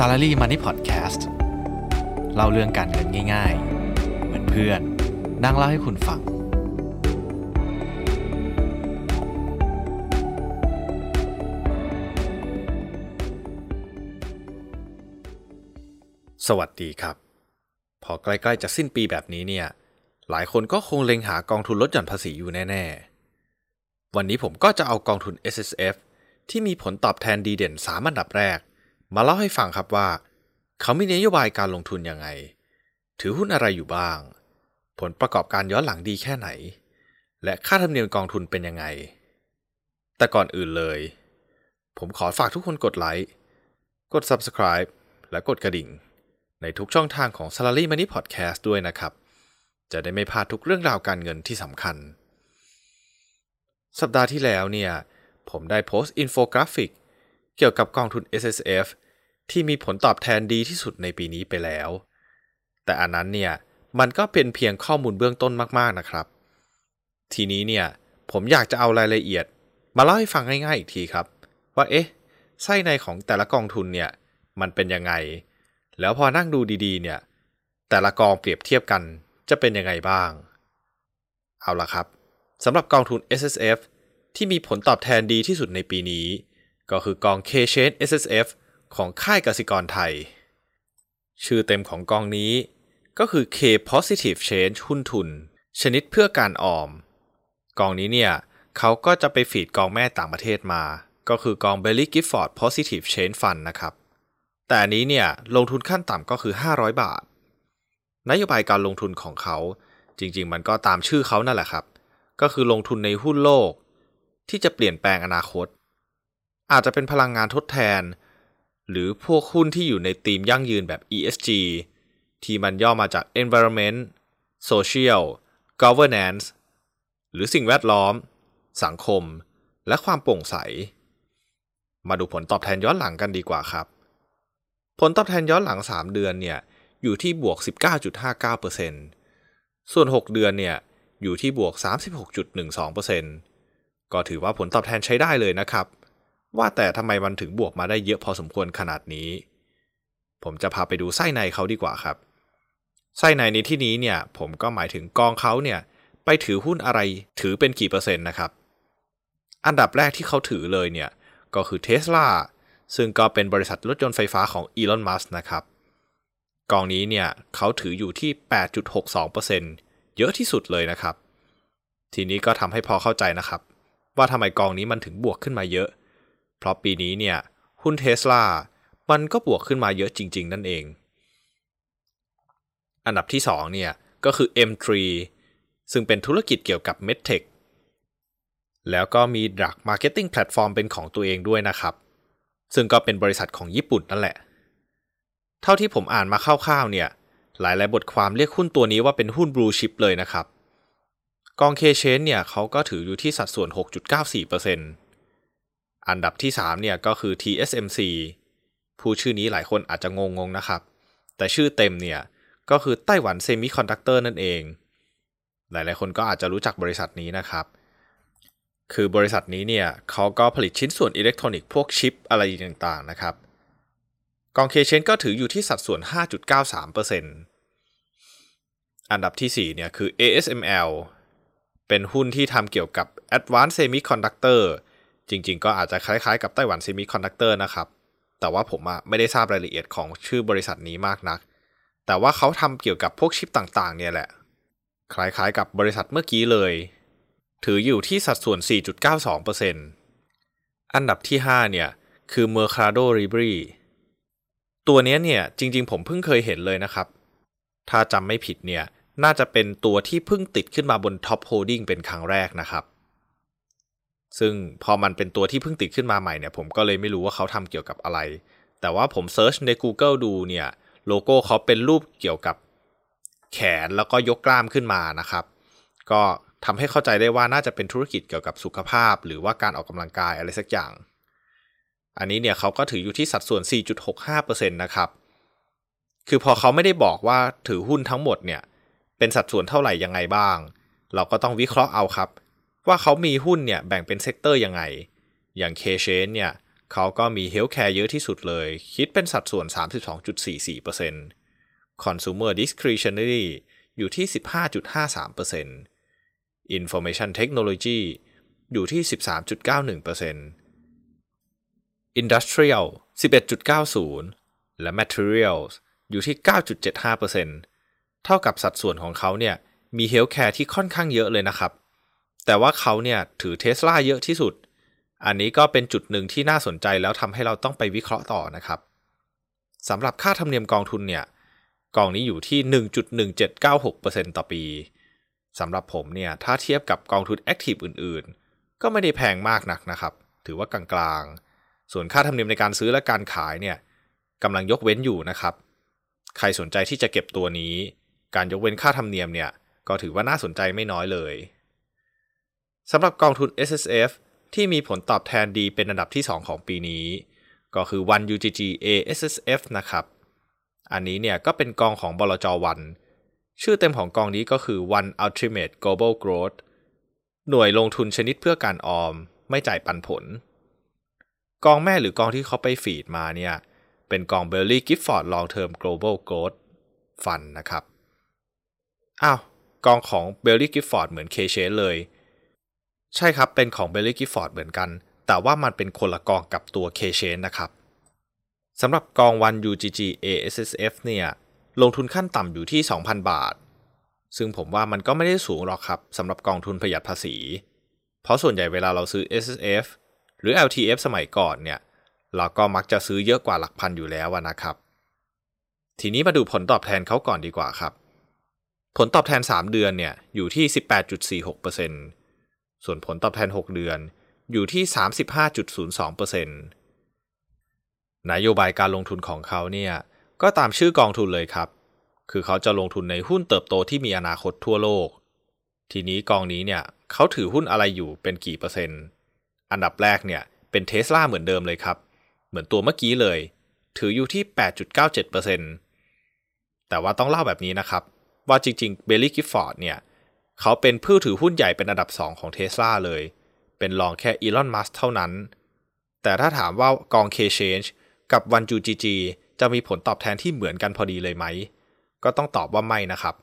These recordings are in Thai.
Salary Money Podcast เล่าเรื่องการเงินง่าย ๆ เหมือนเพื่อนนั่งเล่าให้คุณฟัง สวัสดีครับ พอใกล้ๆจะสิ้นปีแบบนี้เนี่ย หลายคนก็คงเล็งหากองทุนลดหย่อนภาษีอยู่แน่ ๆ วันนี้ผมก็จะเอากองทุน S S F ที่มีผลตอบแทนดีเด่นสามอันดับแรก มาเล่าให้ฟังครับว่า เขามีนโยบายการลงทุนยังไง ถือหุ้นอะไรอยู่บ้าง ผลประกอบการย้อนหลังดีแค่ไหน และค่าธรรมเนียมกองทุนเป็นยังไง แต่ก่อนอื่นเลย ผมขอฝากทุกคนกดไลค์ กด subscribe และกดกระดิ่ง ในทุกช่องทางของ Salary Money Podcast ด้วยนะครับ จะได้ไม่พลาดทุกเรื่องราวการเงินที่สำคัญ สัปดาห์ที่แล้วเนี่ยผมได้โพสต์อินโฟกราฟิกเกี่ยวกับกองทุน S S F ที่มีผลตอบแทนดีที่สุดในปีนี้ไปแล้ว แต่อันนั้นเนี่ยมันก็เป็นเพียงข้อมูลเบื้องต้นมากๆนะครับ ทีนี้เนี่ยผมอยากจะเอารายละเอียด มาเล่าให้ฟังง่ายๆอีกทีครับ ว่าเอ๊ะไส้ในของแต่ละกองทุนเนี่ยมันเป็นยังไง แล้วพอนั่งดูดีๆเนี่ยแต่ละกองเปรียบเทียบกันจะเป็นยังไงบ้าง เอาละครับสำหรับกองทุน S S F ที่มีผลตอบแทนดีที่สุดในปีนี้ ก็คือกอง K Chain S S F ของค่ายกสิกรไทย ชื่อเต็มของกองนี้ก็คือ K Positive Change หุ้นทุน ชนิดเพื่อการออม กองนี้เนี่ยเขาก็จะไปฟีดกองแม่ต่างประเทศมา ก็คือกอง Belly Gifford Positive Change Fund นะครับ แต่อันนี้เนี่ยลงทุนขั้นต่ำก็คือ 500 บาท นโยบายการลงทุนของเขาจริงๆ มันก็ตามชื่อเขานั่นแหละครับ ก็คือลงทุนในหุ้นโลก ที่จะเปลี่ยนแปลงอนาคต อาจจะเป็นพลังงานทดแทน หรือพวกหุ้นที่อยู่ในธีมยั่งยืนแบบ ESG ที่มันย่อมาจาก Environment Social Governance หรือสิ่งแวดล้อม สังคม และความโปร่งใส มาดูผลตอบแทนย้อนหลังกันดีกว่าครับ ผลตอบแทนย้อนหลัง 3 เดือนเนี่ยอยู่ที่บวก 19.59%ส่วน 6 เดือนเนี่ยอยู่ที่บวก 36.12%ก็ถือว่าผลตอบแทนใช้ได้เลยนะครับ ว่าแต่ทำไมมันถึงบวกมาได้เยอะพอสมควรขนาดนี้ ผมจะพาไปดูไส้ในเขาดีกว่าครับ ไส้ในในที่นี้เนี่ย ผมก็หมายถึงกองเขาเนี่ยไปถือหุ้นอะไรถือเป็นกี่เปอร์เซ็นต์นะครับ อันดับแรกที่เขาถือเลยเนี่ย ก็คือ Tesla ซึ่งก็เป็นบริษัทรถยนต์ไฟฟ้าของอีลอน มัสนะครับ กองนี้เนี่ยเขาถืออยู่ที่ 8.62%เยอะที่สุดเลยนะครับ ทีนี้ก็ทำให้พอเข้าใจนะครับ ว่าทำไมกองนี้มันถึงบวกขึ้นมาเยอะ เพราะปีนี้เนี่ยหุ้นเทสลามันก็บวกขึ้นมาเยอะจริง ๆ นั่นเอง อันดับที่2เนี่ยก็คือ M3 ซึ่งเป็นธุรกิจเกี่ยวกับ MedTech แล้วก็มีดัก Marketing Platform เป็นของตัวเองด้วยนะครับ ซึ่งก็เป็นบริษัทของญี่ปุ่นนั่นแหละ เท่าที่ผมอ่านมาคร่าวๆเนี่ยหลายๆบทความเรียกหุ้นตัวนี้ว่าเป็นหุ้น Blue Chip เลยนะครับ กองเคเชนเนี่ยเขาก็ถืออยู่ที่สัดส่วน 6.94% อันดับที่3เนี่ยก็คือ TSMC พูดชื่อนี้หลายคนอาจจะงงๆนะครับ แต่ชื่อเต็มเนี่ยก็คือ Taiwan Semiconductor นั่นเอง หลายๆ คนก็อาจจะรู้จักบริษัทนี้นะครับ คือบริษัทนี้เนี่ยเขาก็ผลิตชิ้นส่วนอิเล็กทรอนิกส์พวกชิปอะไรต่างๆนะครับ กอง K-Change ก็ถืออยู่ที่สัดส่วน 5.93%อันดับที่ 4 เนี่ยคือ ASML เป็นหุ้นที่ทำเกี่ยวกับ Advanced Semiconductor จริง ๆ ก็อาจจะคล้ายๆกับไต้หวัน Semiconductor นะครับ แต่ว่าผมอะไม่ได้ทราบรายละเอียดของชื่อบริษัทนี้มากนัก แต่ว่าเขาทำเกี่ยวกับพวกชิปต่างๆ เนี่ยแหละ คล้ายๆกับบริษัทเมื่อกี้เลย ถืออยู่ที่สัดส่วน 4.92%อันดับที่ 5 เนี่ย คือ Mercado Libre ตัวนี้เนี่ยจริงๆ ผมเพิ่งเคยเห็นเลยนะครับ ถ้าจำไม่ผิดเนี่ย น่าจะเป็นตัวที่เพิ่งติดขึ้นมาบน Top Holding เป็นครั้งแรกนะครับ ซึ่งพอมันเป็นตัวที่เพิ่งติดขึ้นมาใหม่เนี่ยผมก็เลยไม่รู้ว่าเขาทำเกี่ยวกับอะไร แต่ว่าผมเซิร์ชใน Google ดูเนี่ยโลโก้เขาเป็นรูปเกี่ยวกับแขนแล้วก็ยกกล้ามขึ้นมานะครับ ก็ทำให้เข้าใจได้ว่าน่าจะเป็นธุรกิจเกี่ยวกับสุขภาพ หรือว่าการออกกำลังกายอะไรสักอย่าง อันนี้เนี่ยเขาก็ถืออยู่ที่สัดส่วน 4.65%นะครับ คือพอเขาไม่ได้บอกว่าถือหุ้นทั้งหมดเนี่ยเป็นสัดส่วนเท่าไหร่ยังไงบ้าง เราก็ต้องวิเคราะห์เอาครับ ว่าเขามีหุ้นเนี่ยแบ่งเป็น sector ยังไง อย่าง K-Change เนี่ยเขาก็มี Healthcare เยอะที่สุดเลย คิดเป็นสัดส่วน 32.44% Consumer Discretionary อยู่ที่ 15.53% Information Technology อยู่ที่ 13.91% Industrial 11.90%และ Materials อยู่ที่ 9.75%เท่ากับสัดส่วนของเขาเนี่ยมี Healthcare ที่ค่อนข้างเยอะเลยนะครับ แต่ว่าเขาเนี่ยถือเทสลาเยอะที่สุด อันนี้ก็เป็นจุดหนึ่งที่น่าสนใจแล้วทำให้เราต้องไปวิเคราะห์ต่อนะครับสำหรับค่าธรรมเนียมกองทุนเนี่ยกองนี้อยู่ที่ 1.1796%ต่อปีสำหรับผมเนี่ยถ้าเทียบกับกองทุนแอคทีฟอื่นๆ ก็ไม่ได้แพงมากนักนะครับ ถือว่ากลางๆ ส่วนค่าธรรมเนียมในการซื้อและการขายเนี่ยกำลังยกเว้นอยู่นะครับ ใครสนใจที่จะเก็บตัวนี้ การยกเว้นค่าธรรมเนียมเนี่ยก็ถือว่าน่าสนใจไม่น้อยเลย สำหรับกองทุน S S F ที่มีผลตอบแทนดีเป็นอันดับที่ 2 ของปีนี้ ก็คือ One UGG A S S F นะครับ อันนี้เนี่ยก็เป็นกองของบลจวัน ชื่อเต็มของกองนี้ก็คือ One Ultimate Global Growth หน่วยลงทุนชนิดเพื่อการออม ไม่จ่ายปันผล กองแม่หรือกองที่เขาไปฟีดมาเนี่ย เป็นกอง b e r l y Gifford Long Term Global Growth Fund นะครับ อ้าว กองของ b e r l y Gifford เหมือน K s h a n เลย ใช่ครับ เป็นของ b e r l y Gifford เหมือนกัน แต่ว่ามันเป็นคนละกองกับตัว K s h a n นะครับสำหรับกอง One UGG ASSF เนี่ย ลงทุนขั้นต่ำอยู่ที่ 2,000 บาท ซึ่งผมว่ามันก็ไม่ได้สูงหรอกครับสำหรับกองทุนประหยัดภาษี เพราะส่วนใหญ่เวลาเราซื้อ SSF หรือ LTF สมัยก่อนเนี่ย เราก็มักจะซื้อเยอะกว่าหลักพันอยู่แล้วนะครับ ทีนี้มาดูผลตอบแทนเขาก่อนดีกว่าครับ ผลตอบแทน 3 เดือนเนี่ยอยู่ที่ 18.46% ส่วนผลตอบแทน 6 เดือนอยู่ที่ 35.02%นโยบายการลงทุนของเขาเนี่ยก็ตามชื่อกองทุนเลยครับ คือเขาจะลงทุนในหุ้นเติบโตที่มีอนาคตทั่วโลก ทีนี้กองนี้เนี่ยเขาถือหุ้นอะไรอยู่เป็นกี่เปอร์เซ็นต์ อันดับแรกเนี่ยเป็นเทสลาเหมือนเดิมเลยครับ เหมือนตัวเมื่อกี้เลย ถืออยู่ที่ 8.97%แต่ว่าต้องเล่าแบบนี้นะครับ ว่าจริงๆ Baillie Gifford เนี่ย เขาเป็นผู้ถือหุ้นใหญ่เป็นอันดับ 2 ของเทสลาเลย เป็นรองแค่อีลอนมัสก์เท่านั้น แต่ถ้าถามว่ากอง K-Change กับวันจูจีจีจะมีผลตอบแทนที่เหมือนกันพอดีเลยไหม ก็ต้องตอบว่าไม่นะครับ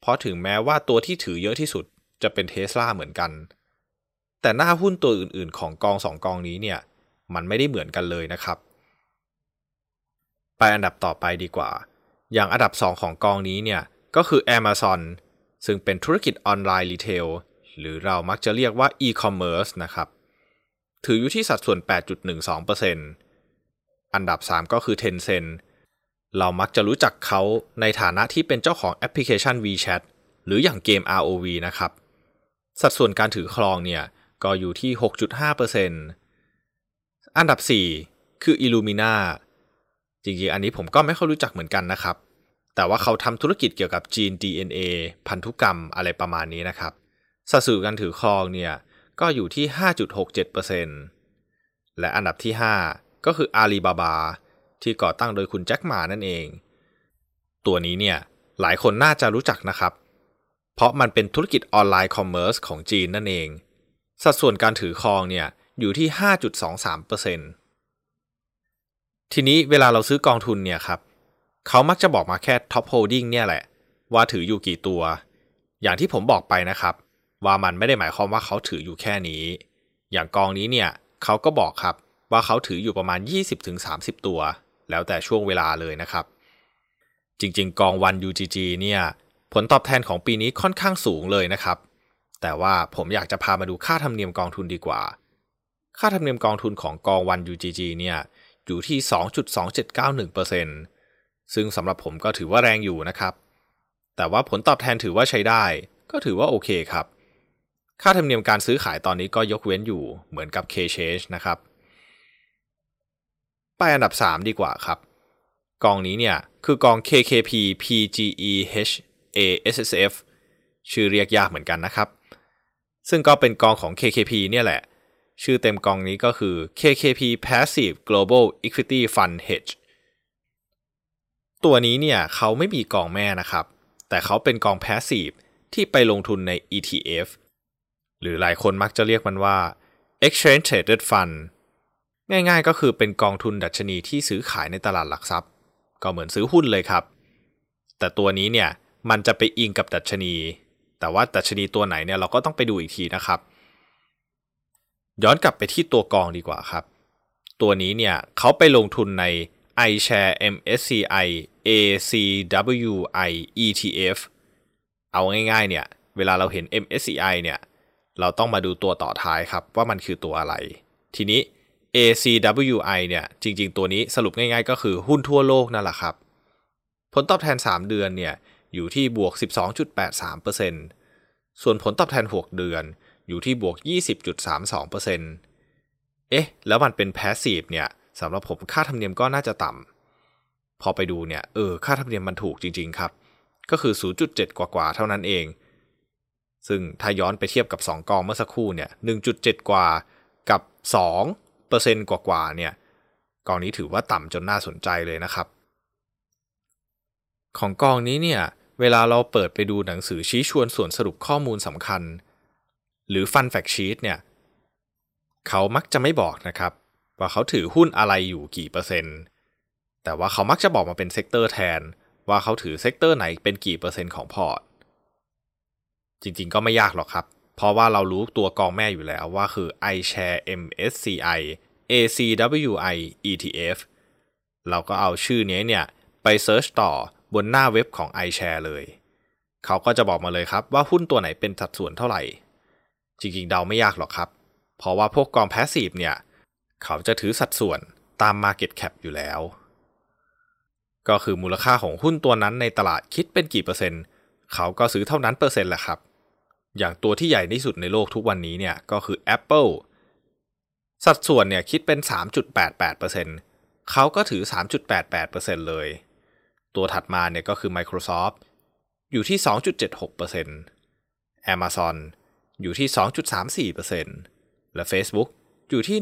เพราะถึงแม้ว่าตัวที่ถือเยอะที่สุดจะเป็นเทสลาเหมือนกัน แต่หน้าหุ้นตัวอื่นๆ ของกองสองกองนี้เนี่ย มันไม่ได้เหมือนกันเลยนะครับ ไปอันดับต่อไปดีกว่า อย่างอันดับ 2 ของกองนี้เนี่ย ก็คือ Amazon ซึ่งเป็นธุรกิจออนไลน์รีเทลหรือเรามักจะเรียกว่า e-commerce นะครับ ถืออยู่ที่สัดส่วน 8.12%อันดับ 3 ก็คือ Tencent เรามักจะรู้จักเขาในฐานะที่เป็นเจ้าของแอปพลิเคชัน WeChat หรืออย่างเกม ROV นะครับ สัดส่วนการถือครองเนี่ย ก็อยู่ที่ 6.5%อันดับ 4 คือ Illumina จริงๆ อันนี้ผมก็ไม่ค่อยรู้จักเหมือนกันนะครับ แต่ว่าเขาทำธุรกิจเกี่ยวกับจีน DNA พันธุกรรมอะไรประมาณนี้นะครับ สัดส่วนการถือครองเนี่ย ก็อยู่ที่ 5.67%และอันดับที่ 5 ก็คืออาลีบาบาที่ก่อตั้งโดยคุณแจ็คหม่านั่นเอง ตัวนี้เนี่ยหลายคนน่าจะรู้จักนะครับ เพราะมันเป็นธุรกิจ online commerce ของจีนนั่นเอง สัดส่วนการถือครองเนี่ยอยู่ที่ 5.23%ทีนี้เวลาเราซื้อกองทุนเนี่ยครับ เขามักจะบอกมาแค่ top holding เนี่ยแหละ ว่าถืออยู่กี่ตัว อย่างที่ผมบอกไปนะครับ ว่ามันไม่ได้หมายความว่าเขาถืออยู่แค่นี้ อย่างกองนี้เนี่ยเขาก็บอกครับว่าเขาถืออยู่ประมาณ 20-30 ตัว แล้วแต่ช่วงเวลาเลยนะครับ จริงๆ กองวัน UGG เนี่ยผลตอบแทนของปีนี้ค่อนข้างสูงเลยนะครับ แต่ว่าผมอยากจะพามาดูค่าธรรมเนียมกองทุนดีกว่า ค่าธรรมเนียมกองทุนของกองวัน UGG เนี่ยอยู่ที่ 2.2791% ซึ่งสำหรับผมก็ถือว่าแรงอยู่นะครับ แต่ว่าผลตอบแทนถือว่าใช้ได้ ก็ถือว่าโอเคครับ ค่าธรรมเนียมการซื้อขายตอนนี้ก็ยกเว้นอยู่เหมือนกับ K-Change นะครับ ไปอันดับ 3 ดีกว่าครับ กองนี้เนี่ยคือกอง KKP PGEH ASSF ชื่อเรียกยากเหมือนกันนะครับ ซึ่งก็เป็นกองของ KKP เนี่ยแหละ ชื่อเต็มกองนี้ก็คือ KKP Passive Global Equity Fund Hedge ตัวนี้เนี่ยเขาไม่มีกองแม่นะครับ แต่เขาเป็นกอง Passive ที่ไปลงทุนใน ETF หรือหลายคนมักจะเรียกมันว่า Exchange Traded Fund ง่ายๆก็คือเป็นกองทุนดัชนีที่ซื้อขายในตลาดหลักทรัพย์ ก็เหมือนซื้อหุ้นเลยครับ แต่ตัวนี้เนี่ยมันจะไปอิงกับดัชนี แต่ว่าดัชนีตัวไหนเนี่ยเราก็ต้องไปดูอีกทีนะครับ ย้อนกลับไปที่ตัวกองดีกว่าครับ ตัวนี้เนี่ยเขาไปลงทุนใน iShare MSCI ACWI ETF เอาง่ายๆเนี่ย เวลาเราเห็น MSCI เนี่ย เราต้องมาดูตัวต่อท้ายครับว่ามันคือตัวอะไร ทีนี้ ACWI เนี่ย จริงๆ ตัวนี้สรุปง่ายๆ ก็คือหุ้นทั่วโลกนั่นแหละครับ ผลตอบแทน 3 เดือนเนี่ย อยู่ที่บวก 12.83%ส่วนผลตอบแทน 6 เดือนอยู่ที่บวก 20.32%เอ๊ะ แล้วมันเป็น passive เนี่ย สำหรับผมค่าธรรมเนียมก็น่าจะต่ำพอไปดูเนี่ยเออค่าธรรมเนียมมันถูกจริง ๆ ครับ ก็คือ 0.7 กว่าๆเท่านั้นเอง ซึ่งถ้าย้อนไปเทียบกับ 2 กองเมื่อสักครู่เนี่ย 1.7 กว่ากับ 2เปอร์เซ็นต์กว่าๆเนี่ยกองนี้ถือว่าต่ำจนน่าสนใจเลยนะครับ ของกองนี้เนี่ยเวลาเราเปิดไปดูหนังสือชี้ชวนส่วนสรุปข้อมูลสำคัญ หรือ Fund Fact Sheet เนี่ย เขามักจะไม่บอกนะครับ ว่าเขาถือหุ้นอะไรอยู่กี่เปอร์เซ็นต์ แต่ว่าเขามักจะบอกมาเป็น sector แทน ว่าเขาถือ sector ไหนเป็นกี่เปอร์เซ็นต์ของพอร์ต จริงๆ ก็ไม่ยากหรอกครับ เพราะว่าเรารู้ตัวกองแม่อยู่แล้วว่าคือ iShare MSCI ACWI ETF เราก็เอาชื่อนี้เนี่ยไป search ต่อบนหน้าเว็บของ iShare เลย เขาก็จะบอกมาเลยครับว่าหุ้นตัวไหนเป็นสัดส่วนเท่าไหร่ จริงๆ เดาไม่ยากหรอกครับ เพราะว่าพวกกอง passive เนี่ย เขาจะถือสัดส่วนตาม Market Cap อยู่แล้ว ก็คือมูลค่าของหุ้นตัวนั้นในตลาดคิดเป็นกี่เปอร์เซ็นต์ เขาก็ซื้อเท่านั้นเปอร์เซ็นต์แหละครับ อย่างตัวที่ใหญ่ที่สุดในโลกทุกวันนี้เนี่ยก็คือ Apple สัดส่วนเนี่ยคิดเป็น 3.88%เขาก็ถือ 3.88%เลย ตัวถัดมาเนี่ยก็คือ Microsoft อยู่ที่ 2.76% Amazon อยู่ที่ 2.34%และ Facebook อยู่ที่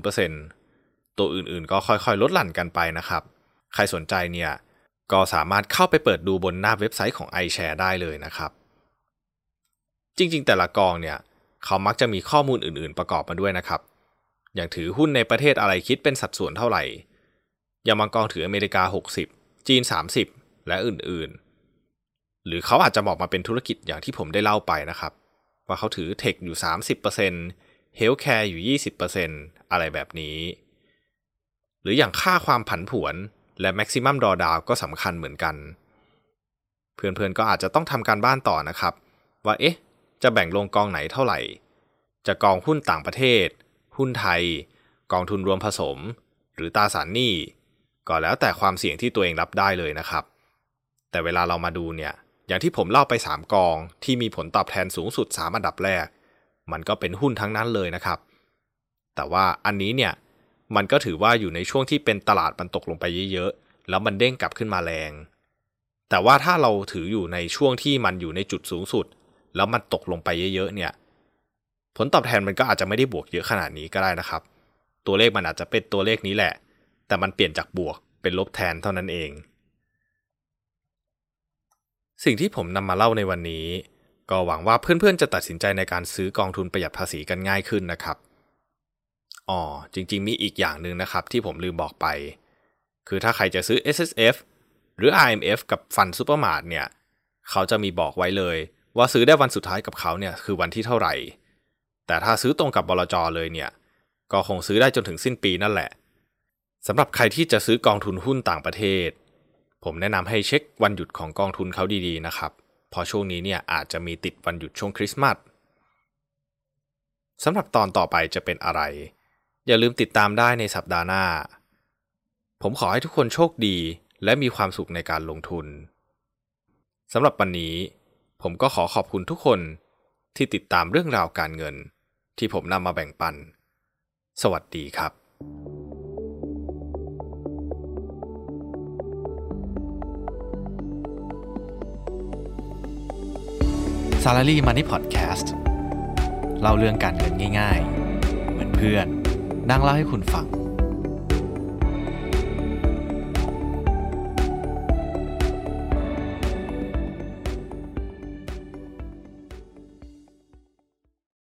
1.10%ตัวอื่นๆก็ค่อยๆ ลดหลั่นกันไปนะครับ ใครสนใจเนี่ย ก็สามารถเข้าไปเปิดดูบนหน้าเว็บไซต์ของ iShare ได้เลยนะครับ จริงๆ แต่ละกองเนี่ย เขามักจะมีข้อมูลอื่นๆ ประกอบมาด้วยนะครับ อย่างถือหุ้นในประเทศอะไรคิดเป็นสัดส่วนเท่าไหร่อย่างบางกองถืออเมริกา 60 จีน 30 และอื่นๆ หรือเขาอาจจะบอกมาเป็นธุรกิจอย่างที่ผมได้เล่าไปนะครับ ว่าเขาถือ tech อยู่ 30% healthcare อยู่ 20%อะไรแบบนี้ หรืออย่างค่าความผันผวนและ maximum drawdown ก็สำคัญเหมือนกัน เพื่อนๆก็อาจจะต้องทำการบ้านต่อนะครับ ว่าเอ๊ะ จะแบ่งลงกองไหนเท่าไหร่ จะกองหุ้นต่างประเทศ หุ้นไทย กองทุนรวมผสม หรือตราสารหนี้ก็แล้วแต่ความเสี่ยงที่ตัวเองรับได้เลยนะครับ แต่เวลาเรามาดูเนี่ย อย่างที่ผมเล่าไป 3 กองที่มีผลตอบแทนสูงสุด 3 อันดับแรก มันก็เป็นหุ้นทั้งนั้นเลยนะครับ แต่ว่าอันนี้เนี่ยมันก็ถือว่าอยู่ในช่วงที่เป็นตลาดมันตกลงไปเยอะๆ แล้วมันเด้งกลับขึ้นมาแรง แต่ว่าถ้าเราถืออยู่ในช่วงที่มันอยู่ในจุดสูงสุด แล้วมันตกลงไปเยอะๆ เนี่ย ผลตอบแทนมันก็อาจจะไม่ได้บวกเยอะขนาดนี้ก็ได้นะครับ ตัวเลขมันอาจจะเป็นตัวเลขนี้แหละ แต่มันเปลี่ยนจากบวกเป็นลบแทนเท่านั้นเอง สิ่งที่ผมนำมาเล่าในวันนี้ ก็หวังว่าเพื่อนๆจะตัดสินใจในการซื้อกองทุนประหยัดภาษีกันง่ายขึ้นนะครับ อ๋อ จริงๆ มีอีกอย่างหนึ่งนะครับที่ผมลืมบอกไป คือถ้าใครจะซื้อ S S F หรือ R M F กับ Fundsupermart เนี่ย เขาจะมีบอกไว้เลย ว่าซื้อได้วันสุดท้ายกับเขาเนี่ยคือวันที่เท่าไหร่ แต่ถ้าซื้อตรงกับบลจเลยเนี่ย ก็คงซื้อได้จนถึงสิ้นปีนั่นแหละสำหรับใครที่จะซื้อกองทุนหุ้นต่างประเทศ ผมแนะนำให้เช็ควันหยุดของกองทุนเขาดีๆนะครับ เพราะช่วงนี้เนี่ยอาจจะมีติดวันหยุดช่วงคริสต์มาสสำหรับตอนต่อไปจะเป็นอะไร อย่าลืมติดตามได้ในสัปดาห์หน้า ผมขอให้ทุกคนโชคดีและมีความสุขในการลงทุนสำหรับวันนี้ ผมก็ขอขอบคุณทุกคนที่ติดตามเรื่องราวการเงิน ที่ผมนำมาแบ่งปัน สวัสดีครับ Salary Money Podcast เล่าเรื่องการเงินง่ายๆ เหมือนเพื่อนนั่งเล่าให้คุณฟัง